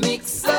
Mix up.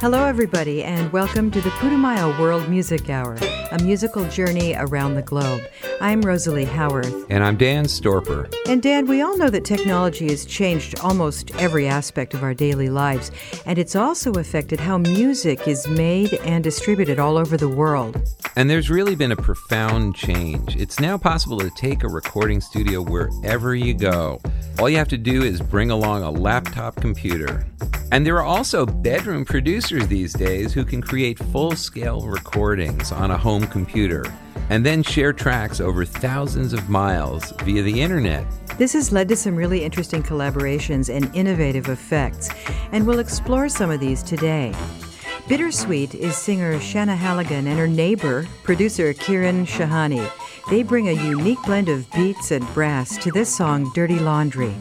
Hello, everybody, and welcome to the Putumayo World Music Hour, a musical journey around the globe. I'm Rosalie Howarth. And I'm Dan Storper. And Dan, we all know that technology has changed almost every aspect of our daily lives, and it's also affected how music is made and distributed all over the world. And there's really been a profound change. It's now possible to take a recording studio wherever you go. All you have to do is bring along a laptop computer. And there are also bedroom producers these days who can create full scale recordings on a home computer and then share tracks over thousands of miles via the internet. This has led to some really interesting collaborations and innovative effects, and we'll explore some of these today. Bittersweet is singer Shana Halligan and her neighbor, producer Kiran Shahani. They bring a unique blend of beats and brass to this song, Dirty Laundry.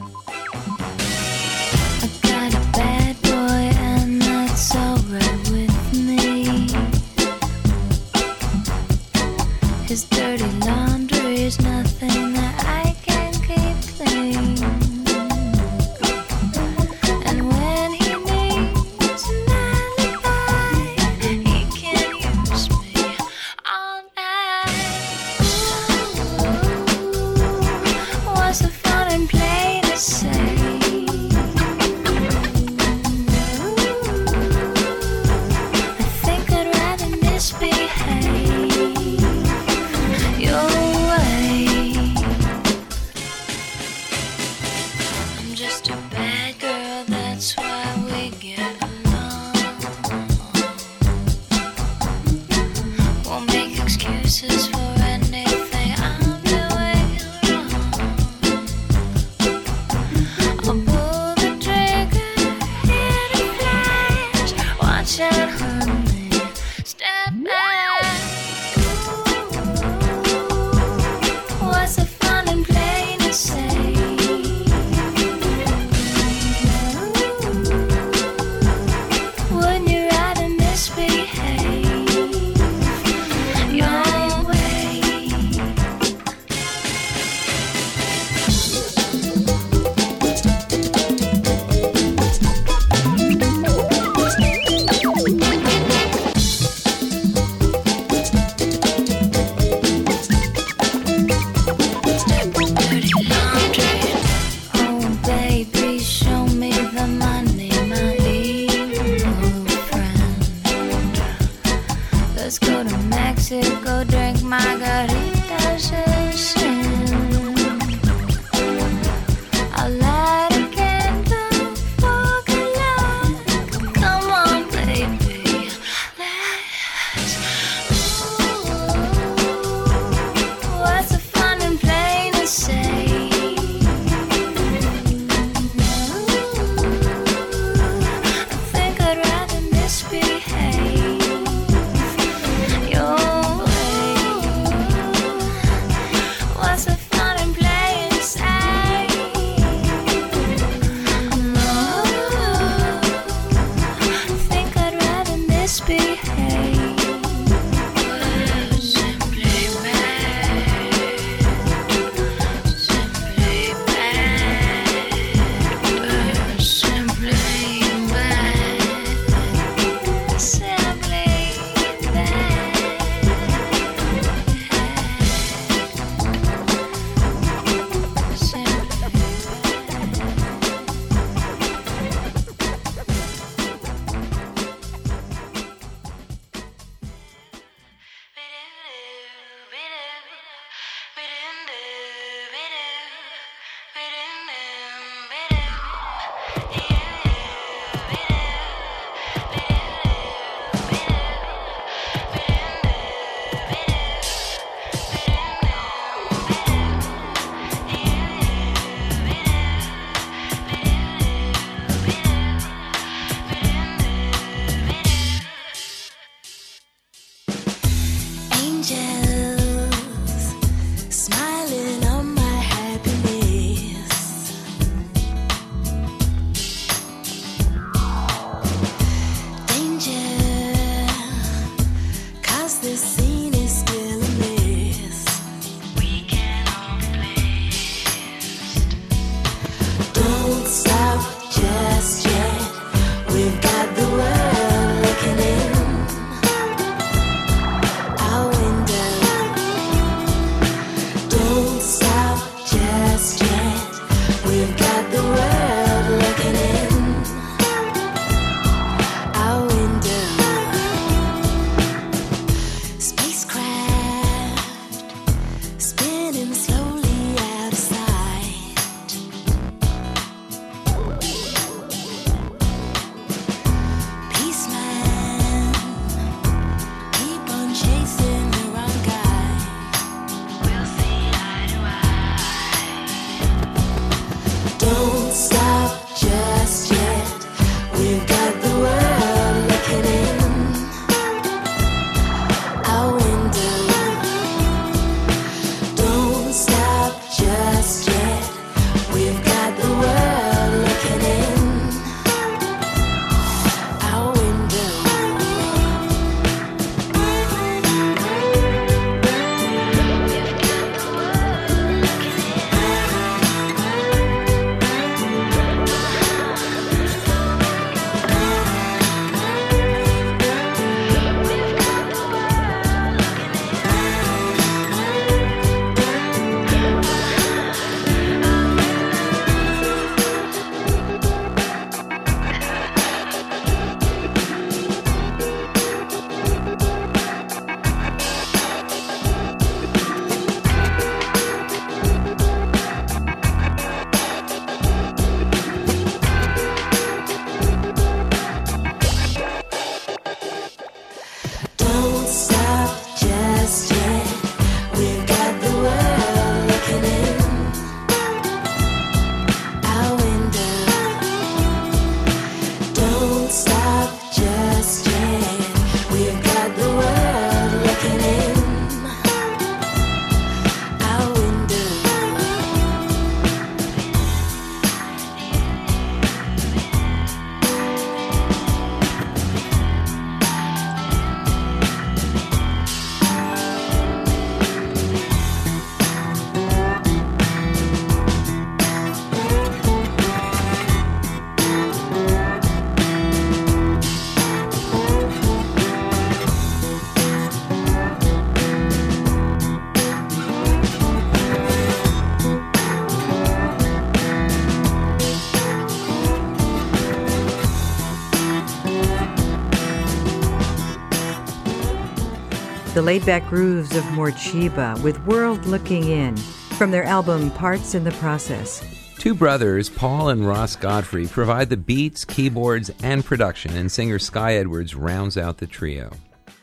Laid back grooves of Morcheeba with World Looking In from their album Parts in the Process. Two brothers, Paul and Ross Godfrey, provide the beats, keyboards, and production, and singer Skye Edwards rounds out the trio.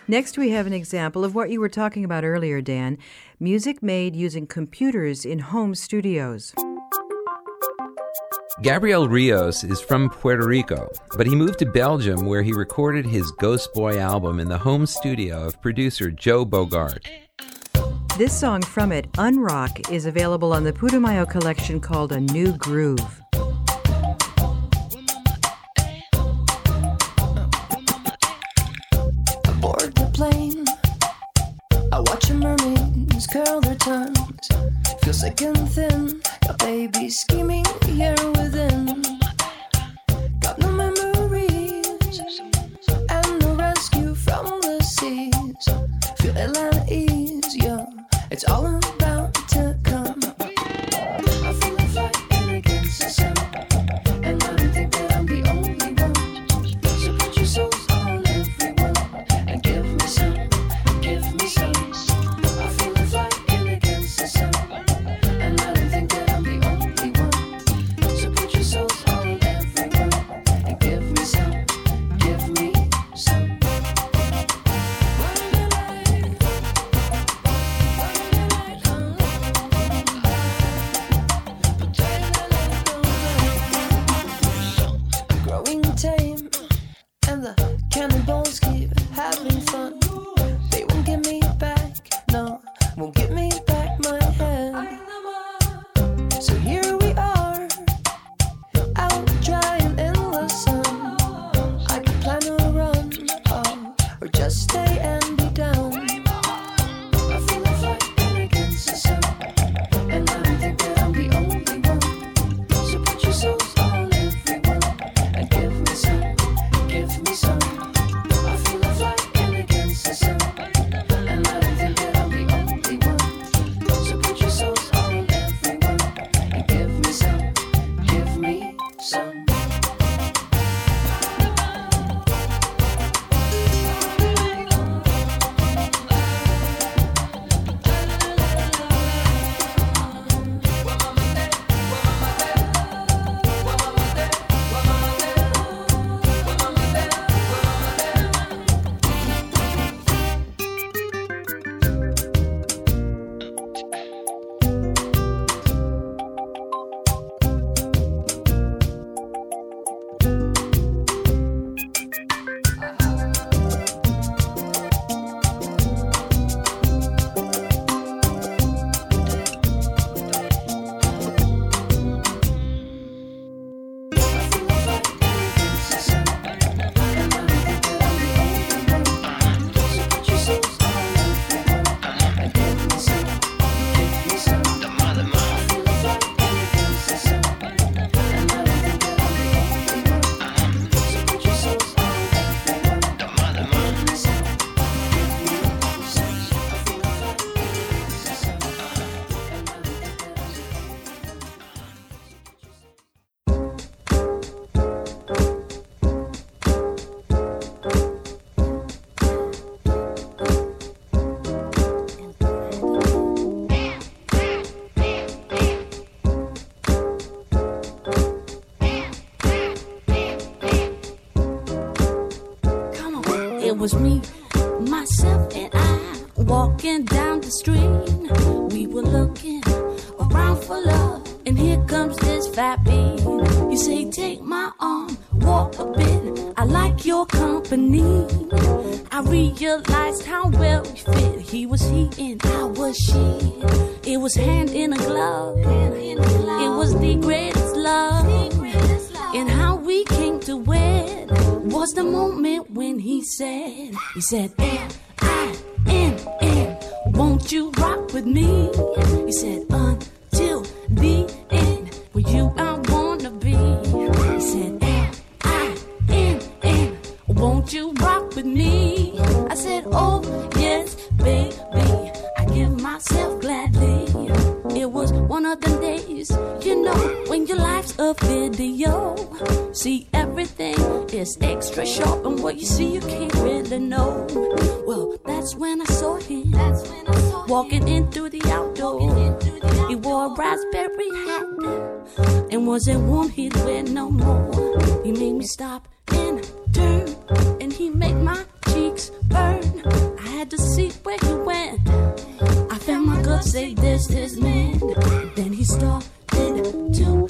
Next, we have an example of what you were talking about earlier, Dan music made using computers in home studios. Gabriel Rios is from Puerto Rico, but he moved to Belgium where he recorded his Ghostboy album in the home studio of producer Jo Bogaert. This song from it, Unrock, is available on the Putumayo collection called A New Groove. Board the plane. I watch the mermaids curl their tongues. Feel sick and thin. A baby scheming here within. Got no memories. And no rescue from the seas. Feel ill and ease, yeah. It's all about realized how well we fit. He was he and I was she. It was hand in a glove. It was the greatest love. And how we came to wed was the moment when he said, he said, N life's a video. See, everything is extra sharp, and what you see, you can't really know. Well, that's That's when I saw him. Walking in through the outdoor. He wore a raspberry hat and wasn't warm. He'd wear no more. He made me stop and turn, and he made my cheeks burn. I had to see where he went. I found my gut say this is man. Then he started to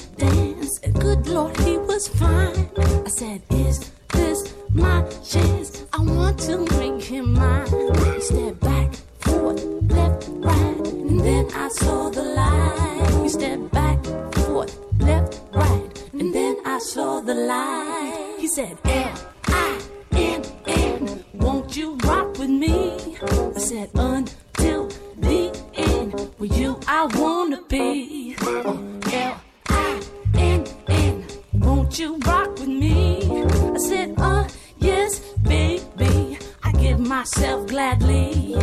good Lord, he was fine. I said, Is this my chance? I want to make him mine. He stepped back, forth, left, right, and then I saw the light. He stepped back, forth, left, right, and then I saw the light. He said, L I N N, won't you rock with me? I said, Until the end, with you I wanna be. Oh, L you rock with me? I said, Uh, yes, baby, I give myself gladly.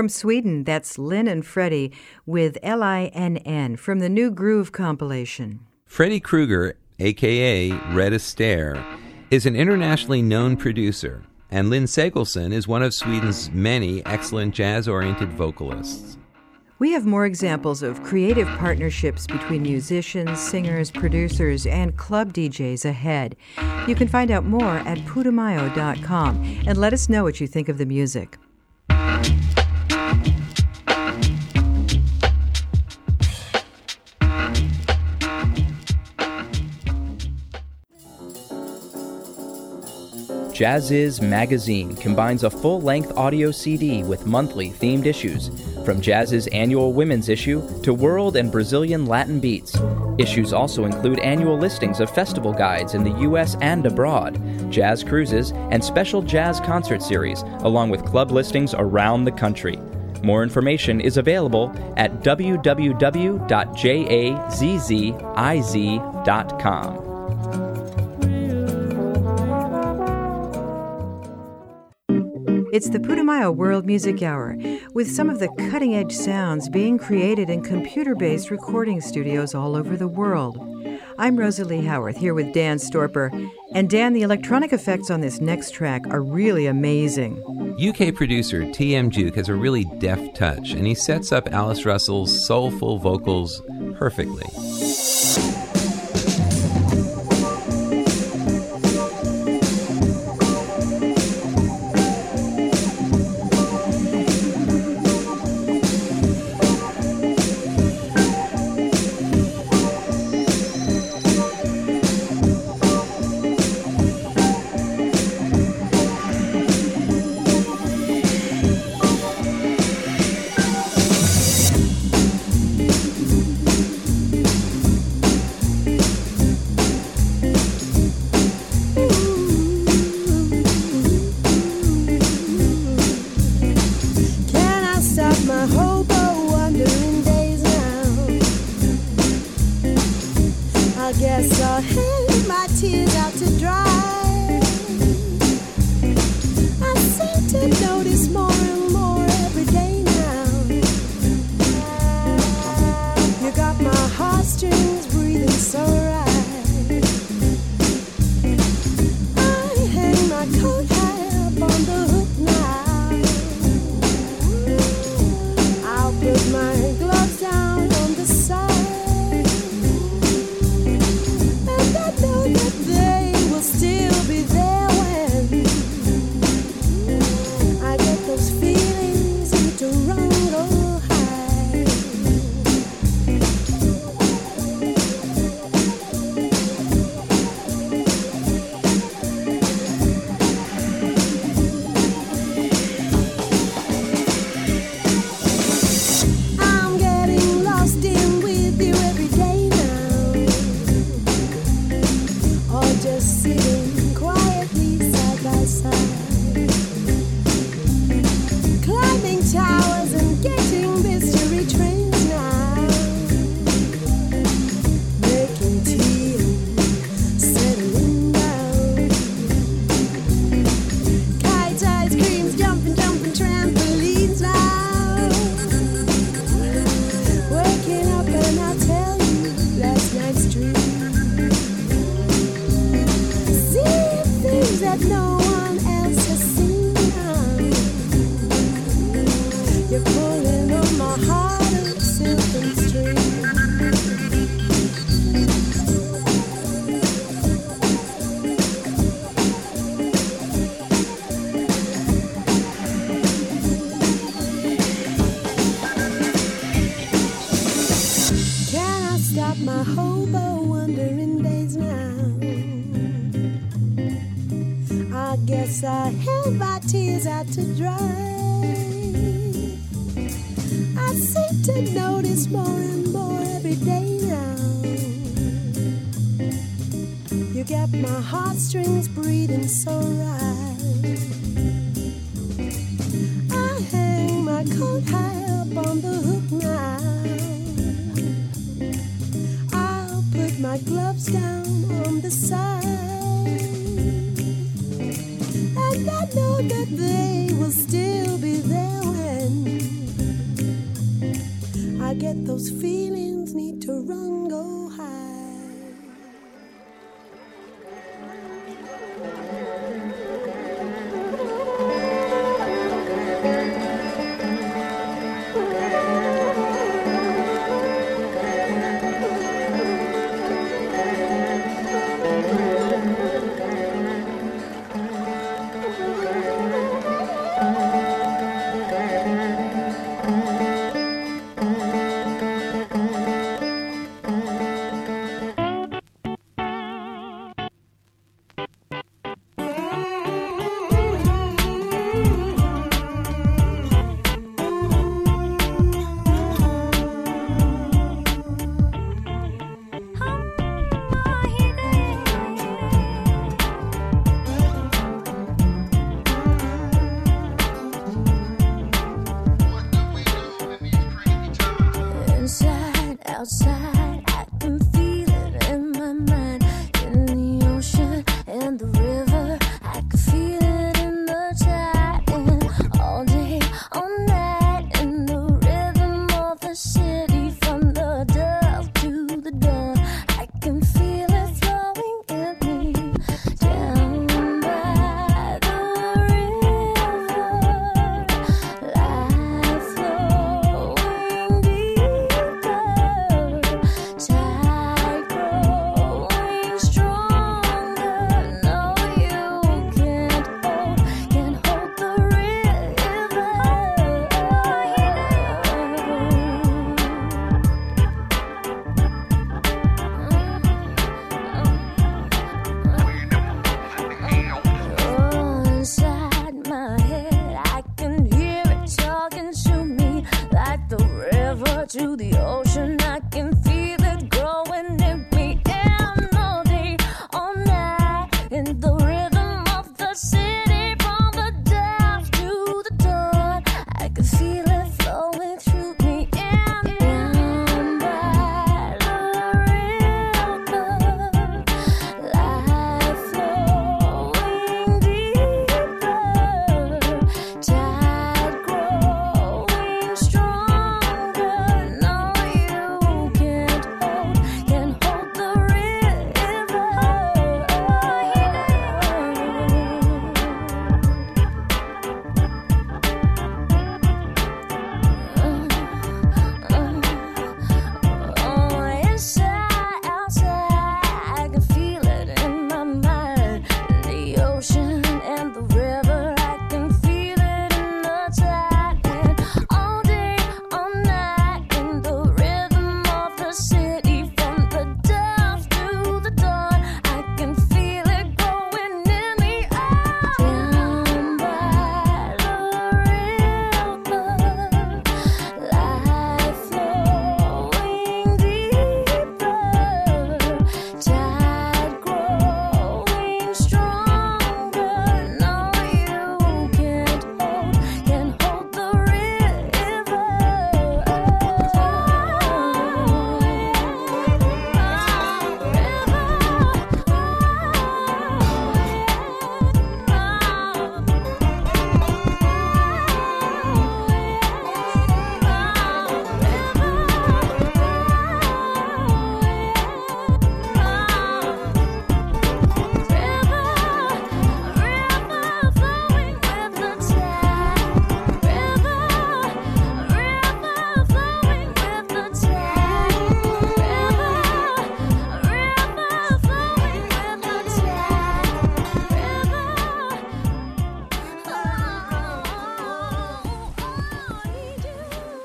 From Sweden, that's Linn and Freddie with L I N N from the New Groove compilation. Freddie Krueger, aka Red Astaire, is an internationally known producer, and Linn Segolson is one of Sweden's many excellent jazz oriented vocalists. We have more examples of creative partnerships between musicians, singers, producers, and club DJs ahead. You can find out more at putumayo.com and let us know what you think of the music. Jazziz magazine combines a full length audio CD with monthly themed issues, from Jazziz's annual women's issue to world and Brazilian Latin beats. Issues also include annual listings of festival guides in the U.S. and abroad, jazz cruises, and special jazz concert series, along with club listings around the country. More information is available at www.jazziz.com. It's the Putumayo World Music Hour, with some of the cutting edge sounds being created in computer based recording studios all over the world. I'm Rosalie Howarth here with Dan Storper. And Dan, the electronic effects on this next track are really amazing. UK producer T.M. Juke has a really deft touch, and he sets up Alice Russell's soulful vocals perfectly.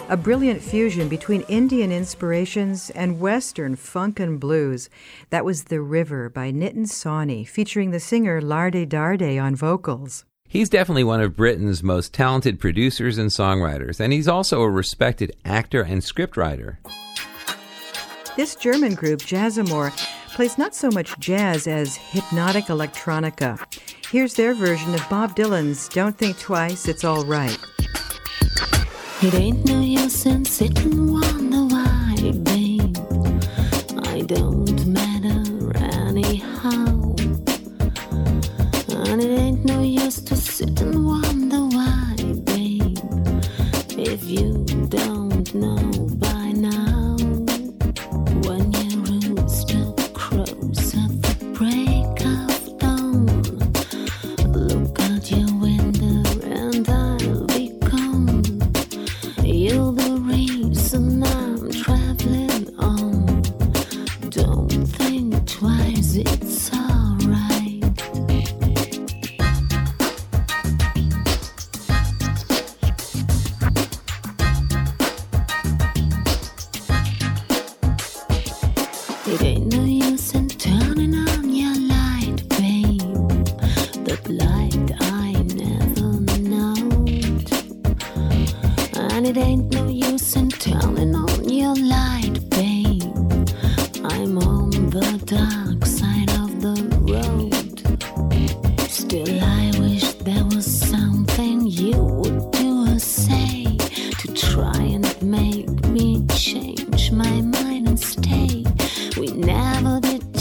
a brilliant fusion between Indian inspirations and Western funk and blues. That was The River by Nitin Sawhney, featuring the singer Larde Darde on vocals. He's definitely one of Britain's most talented producers and songwriters, and he's also a respected actor and scriptwriter. This German group, Jazzamor, plays not so much jazz as hypnotic electronica. Here's their version of Bob Dylan's Don't Think Twice, It's All Right. It ain't no use in sitting wonder why, babe. I don't matter anyhow. And it ain't no use to sit and wonder why, babe. If you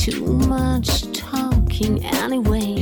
too much talking anyway.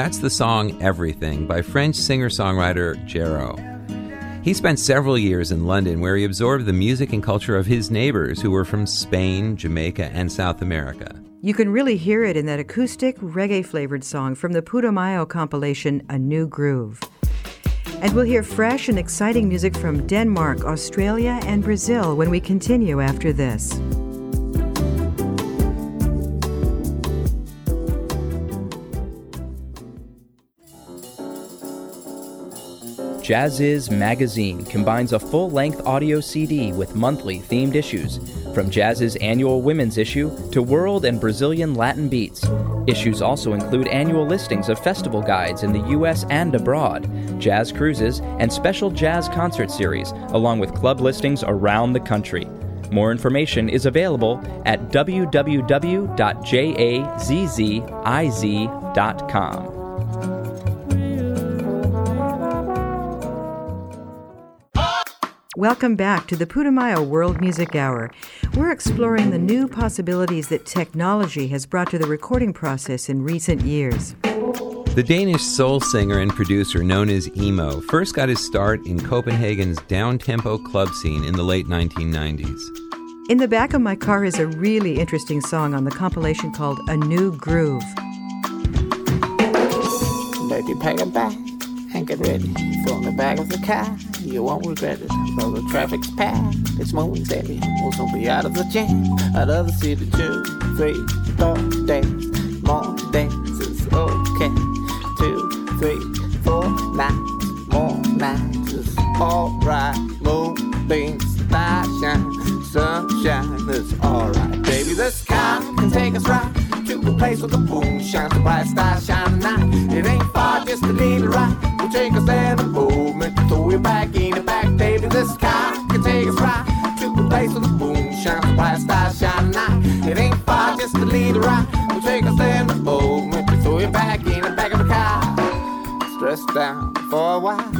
That's the song Everything by French singer songwriter Jehro. He spent several years in London where he absorbed the music and culture of his neighbors who were from Spain, Jamaica, and South America. You can really hear it in that acoustic, reggae flavored song from the Putumayo compilation, A New Groove. And we'll hear fresh and exciting music from Denmark, Australia, and Brazil when we continue after this. Jazziz Magazine combines a full length audio CD with monthly themed issues, from Jazziz's annual women's issue to world and Brazilian Latin beats. Issues also include annual listings of festival guides in the U.S. and abroad, jazz cruises, and special jazz concert series, along with club listings around the country. More information is available at www.jazziz.com. Welcome back to the Putumayo World Music Hour. We're exploring the new possibilities that technology has brought to the recording process in recent years. The Danish soul singer and producer known as Emo first got his start in Copenhagen's down-tempo club scene in the late 1990s. In the back of my car is a really interesting song on the compilation called A New Groove. Baby, pack a bag and get ready for the back of the car. You won't regret it, though the traffic's packed. It's moving steady, we'll soon be out of the jam. Out of the city, two, three, four days. More days is okay. Two, three, four nights. More nights is alright. Moonbeam, starshine, sunshine is alright. Baby, the sky can take us right to a place where the moon shines, the bright stars shine at night. It ain't far, just a little ride take a stand, the movement. Throw it back in the back, baby. The sky can take us right to the place where the moon shines, the bright stars shine night. It ain't far, just a little ride. We'll take a stand, the movement. Throw it back in the back of the car. Stress down for a while.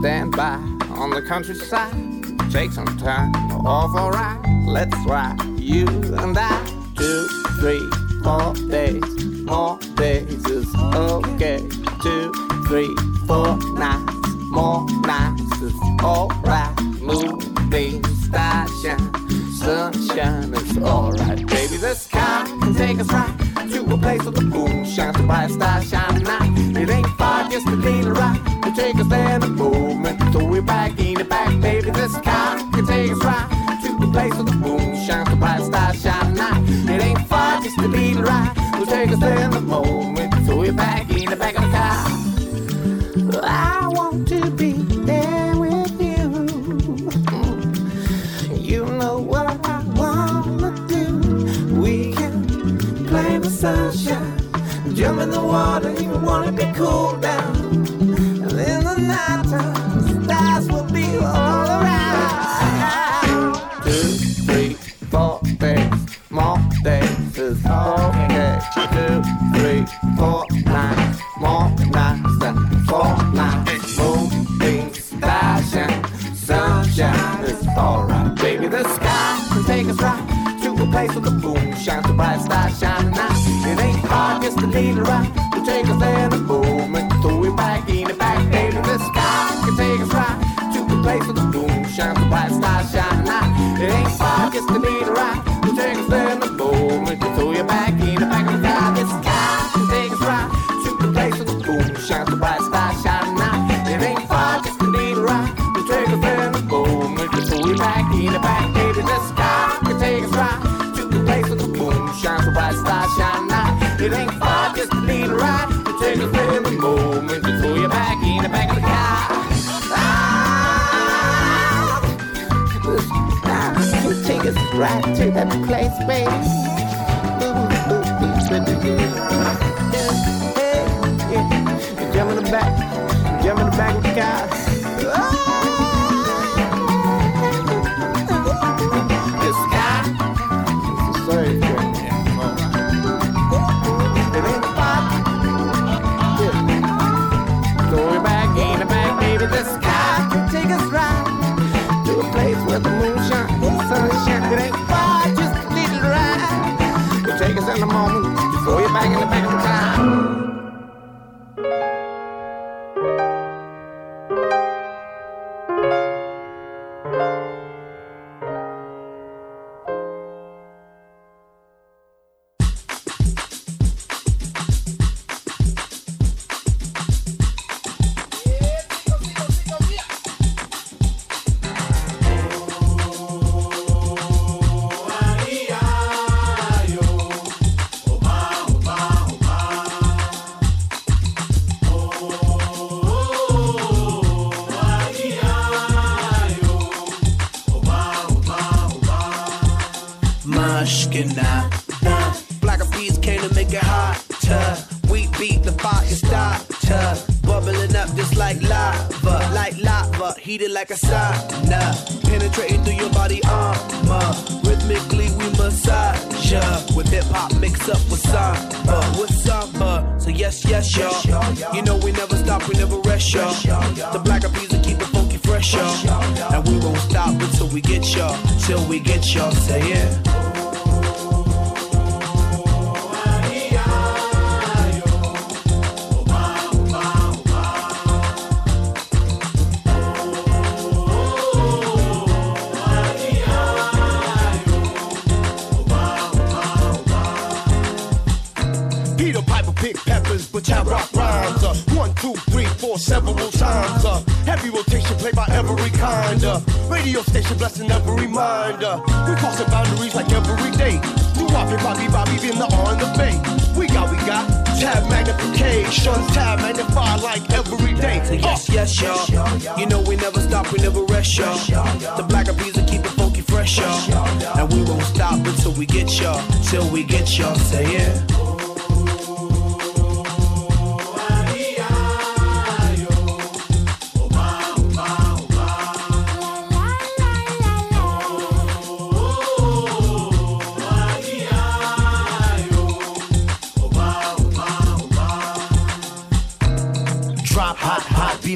Stand by on the countryside. Take some time off, alright. Let's ride, you and I. Two, three, four days, more days is okay. Two, three, for nights, more nights. It's alright, moving starshine, sunshine. It's alright, baby. The sky can take us right to a place where the moon shines to buy a star shine night. It ain't far, just a little right to take us there in a moment, So we're back in the back, baby. The sky can take us right place where the moon shines, the bright star shine night. It ain't far, just to little ride. We'll take us there in the moment, so we're back. jump in the water, you wanna be cooled down. And in the nighttime, stars will be all around. Two, three, four days, more days is all.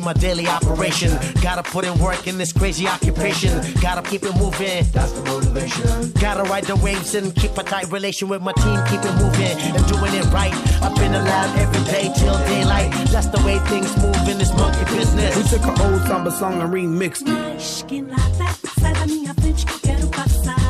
Be my daily operation. Gotta put in work in this crazy occupation. Gotta keep it moving. That's the motivation. Gotta ride the waves and keep a tight relation with my team. Keep it moving and doing it right. Up in the lab every day till daylight. That's the way things move in this monkey business. We took an old samba song and remixed it. Mas que nada, sai da minha frente que eu quero passar.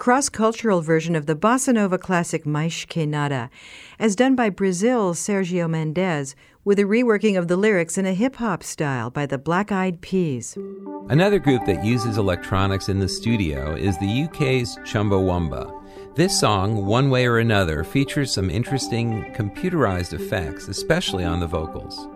Cross cultural version of the bossa nova classic Mas Que Nada, as done by Brazil's Sergio Mendes, with a reworking of the lyrics in a hip hop style by the Black Eyed Peas. Another group that uses electronics in the studio is the UK's Chumbawamba. This song, One Way or Another, features some interesting computerized effects, especially on the vocals.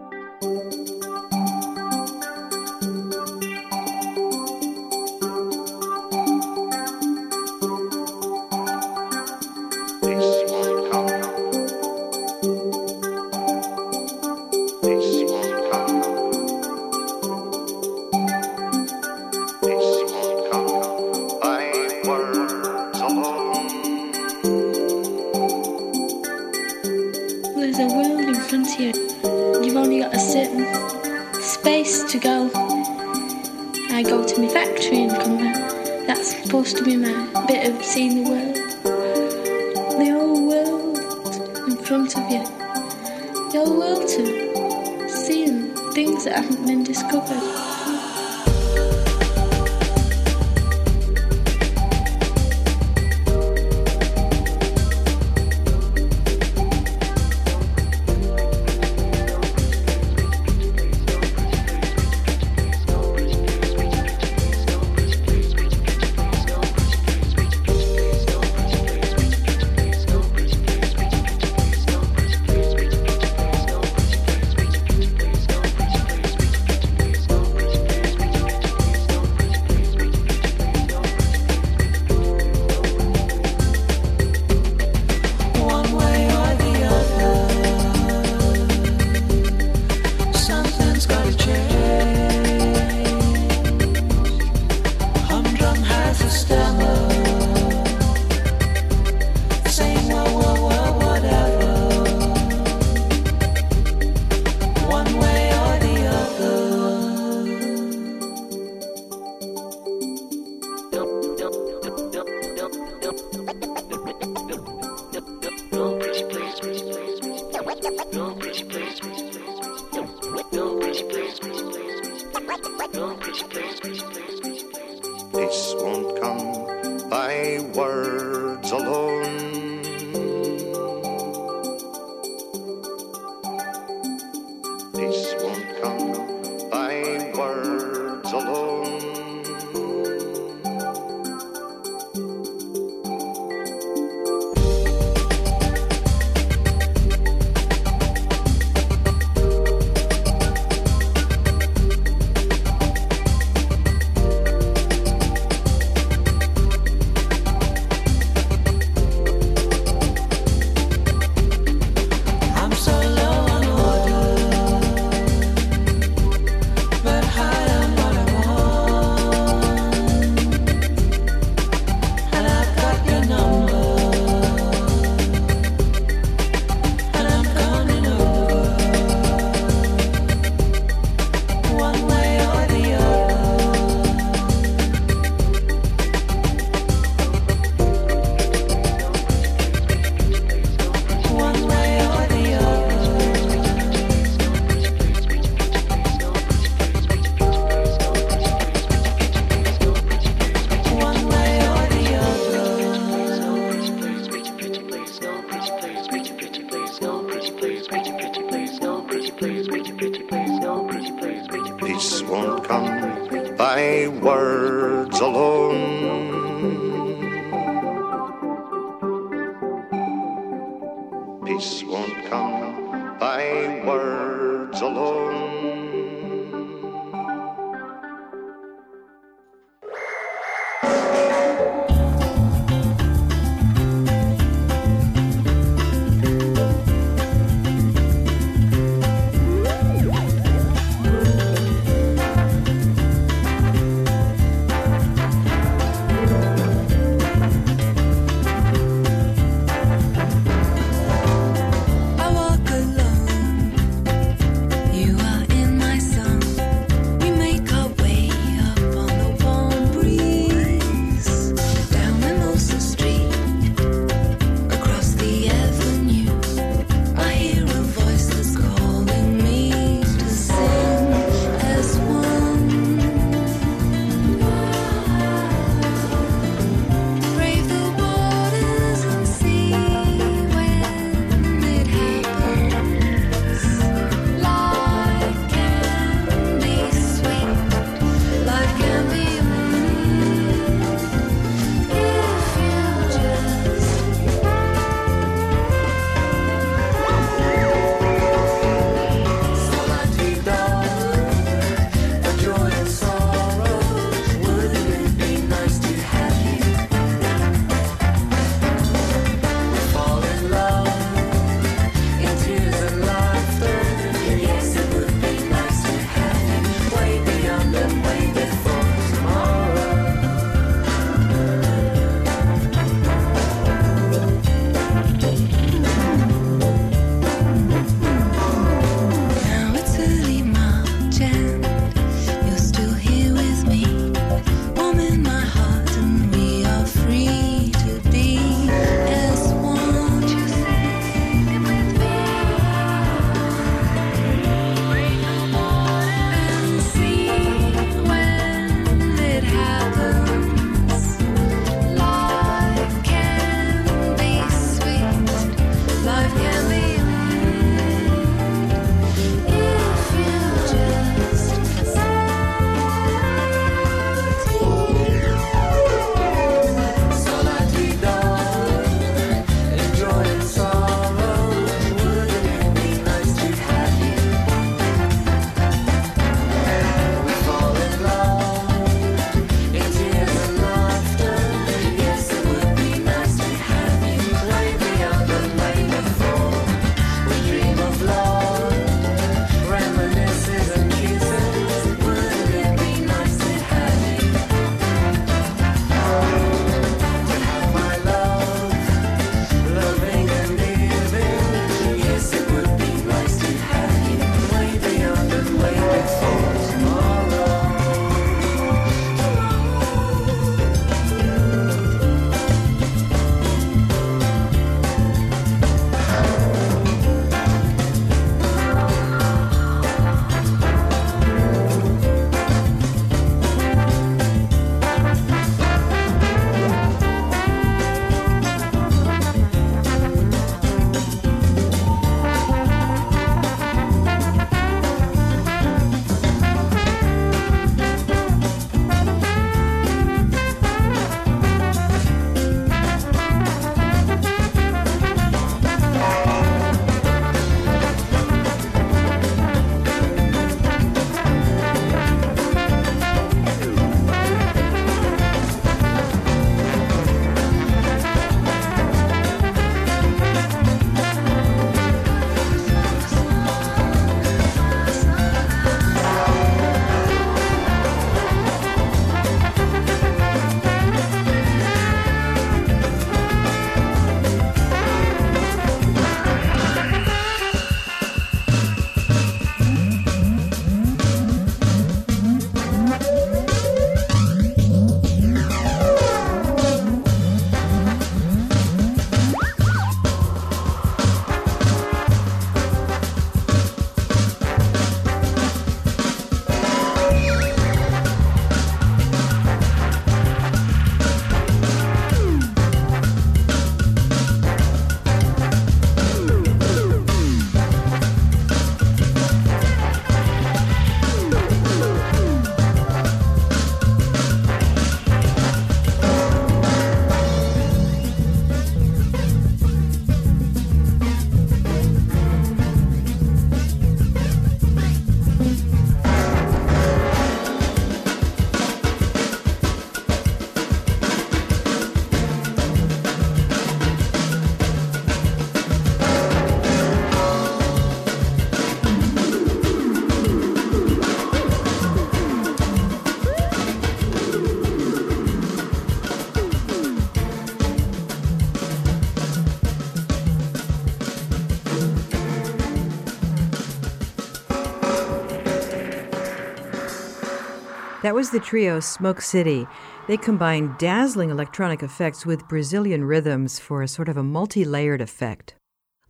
That was the trio Smoke City. They combine dazzling electronic effects with Brazilian rhythms for a sort of a multi layered effect.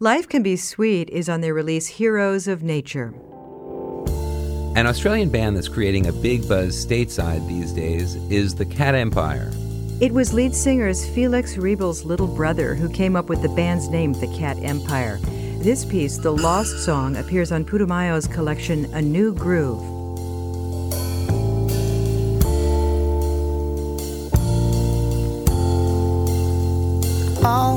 Life Can Be Sweet is on their release Heroes of Nature. An Australian band that's creating a big buzz stateside these days is the Cat Empire. It was lead singer's Felix Riebl's little brother who came up with the band's name, the Cat Empire. This piece, The Lost Song, appears on Putumayo's collection A New Groove. Oh,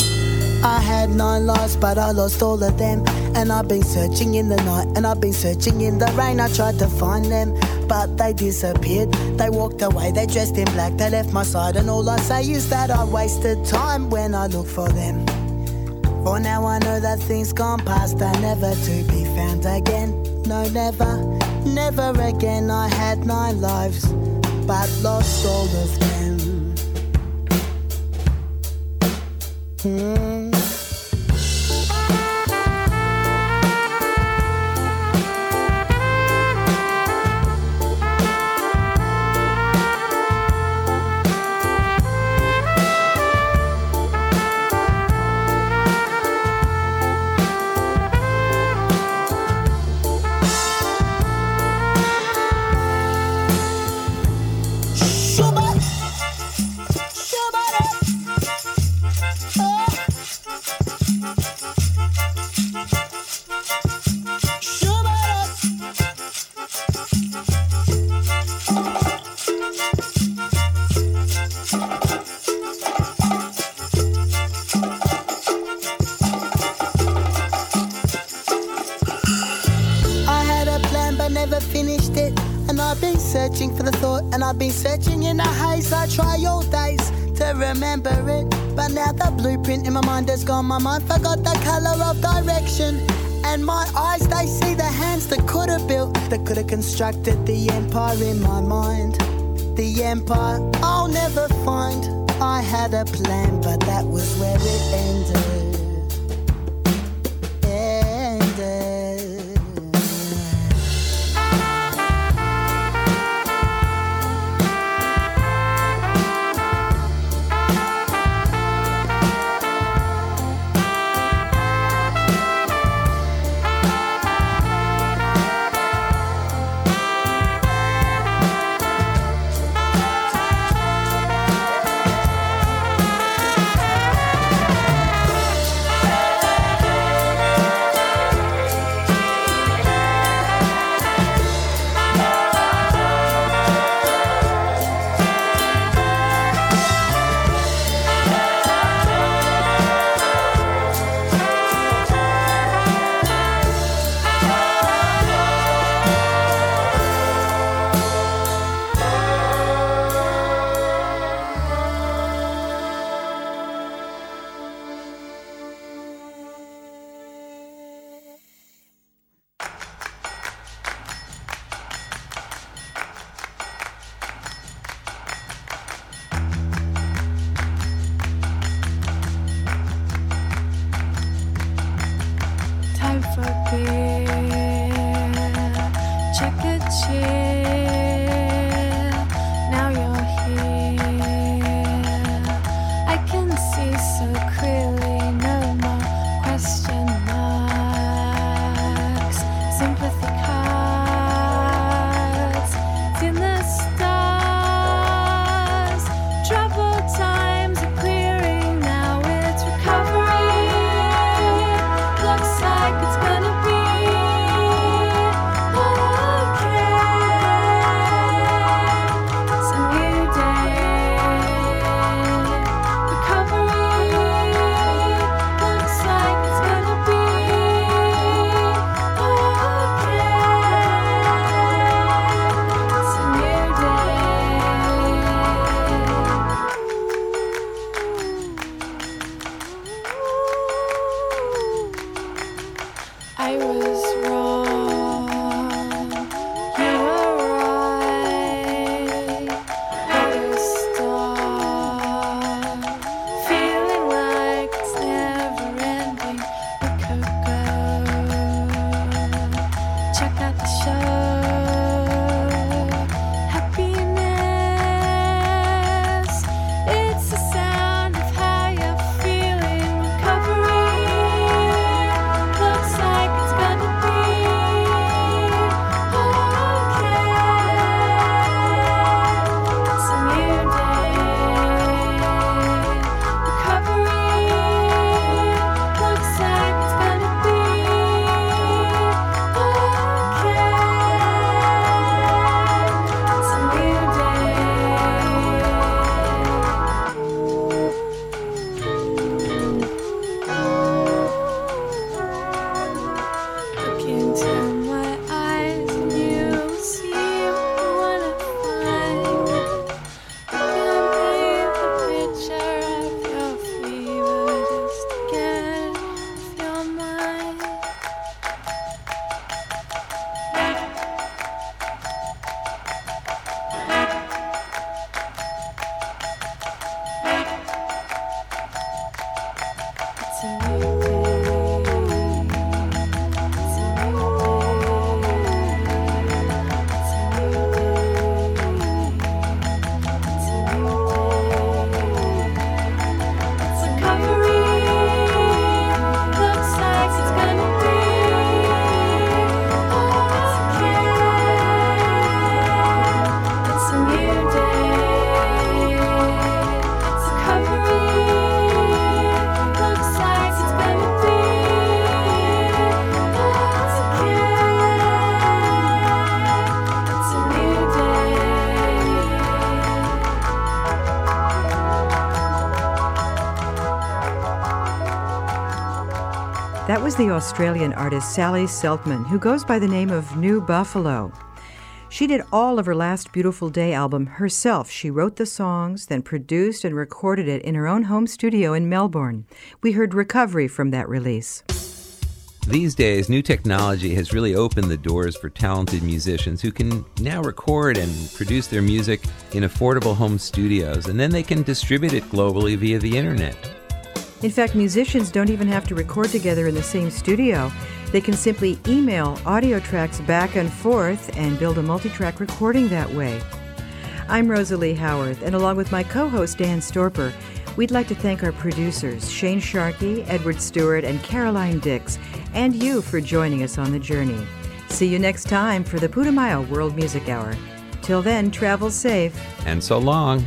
I had nine lives, but I lost all of them. And I've been searching in the night, and I've been searching in the rain. I tried to find them, but they disappeared. They walked away, they dressed in black, they left my side. And all I say is that I wasted time when I look for them. For now I know that things gone past are never to be found again. No, never, never again. I had nine lives, but lost all of them. Hmm. Constructed the empire in my mind. The empire I'll never find. I had a plan, but that was where it ended. Was the Australian artist Sally Seltmann, who goes by the name of New Buffalo. She did all of her last Beautiful Day album herself. She wrote the songs, then produced and recorded it in her own home studio in Melbourne. We heard Recovery from that release. These days, new technology has really opened the doors for talented musicians who can now record and produce their music in affordable home studios, and then they can distribute it globally via the internet. In fact, musicians don't even have to record together in the same studio. They can simply email audio tracks back and forth and build a multi track recording that way. I'm Rosalie Howarth, and along with my co host Dan Storper, we'd like to thank our producers, Shane Sharkey, Edward Stewart, and Caroline Dix, and you for joining us on the journey. See you next time for the Putumayo World Music Hour. Till then, travel safe. And so long.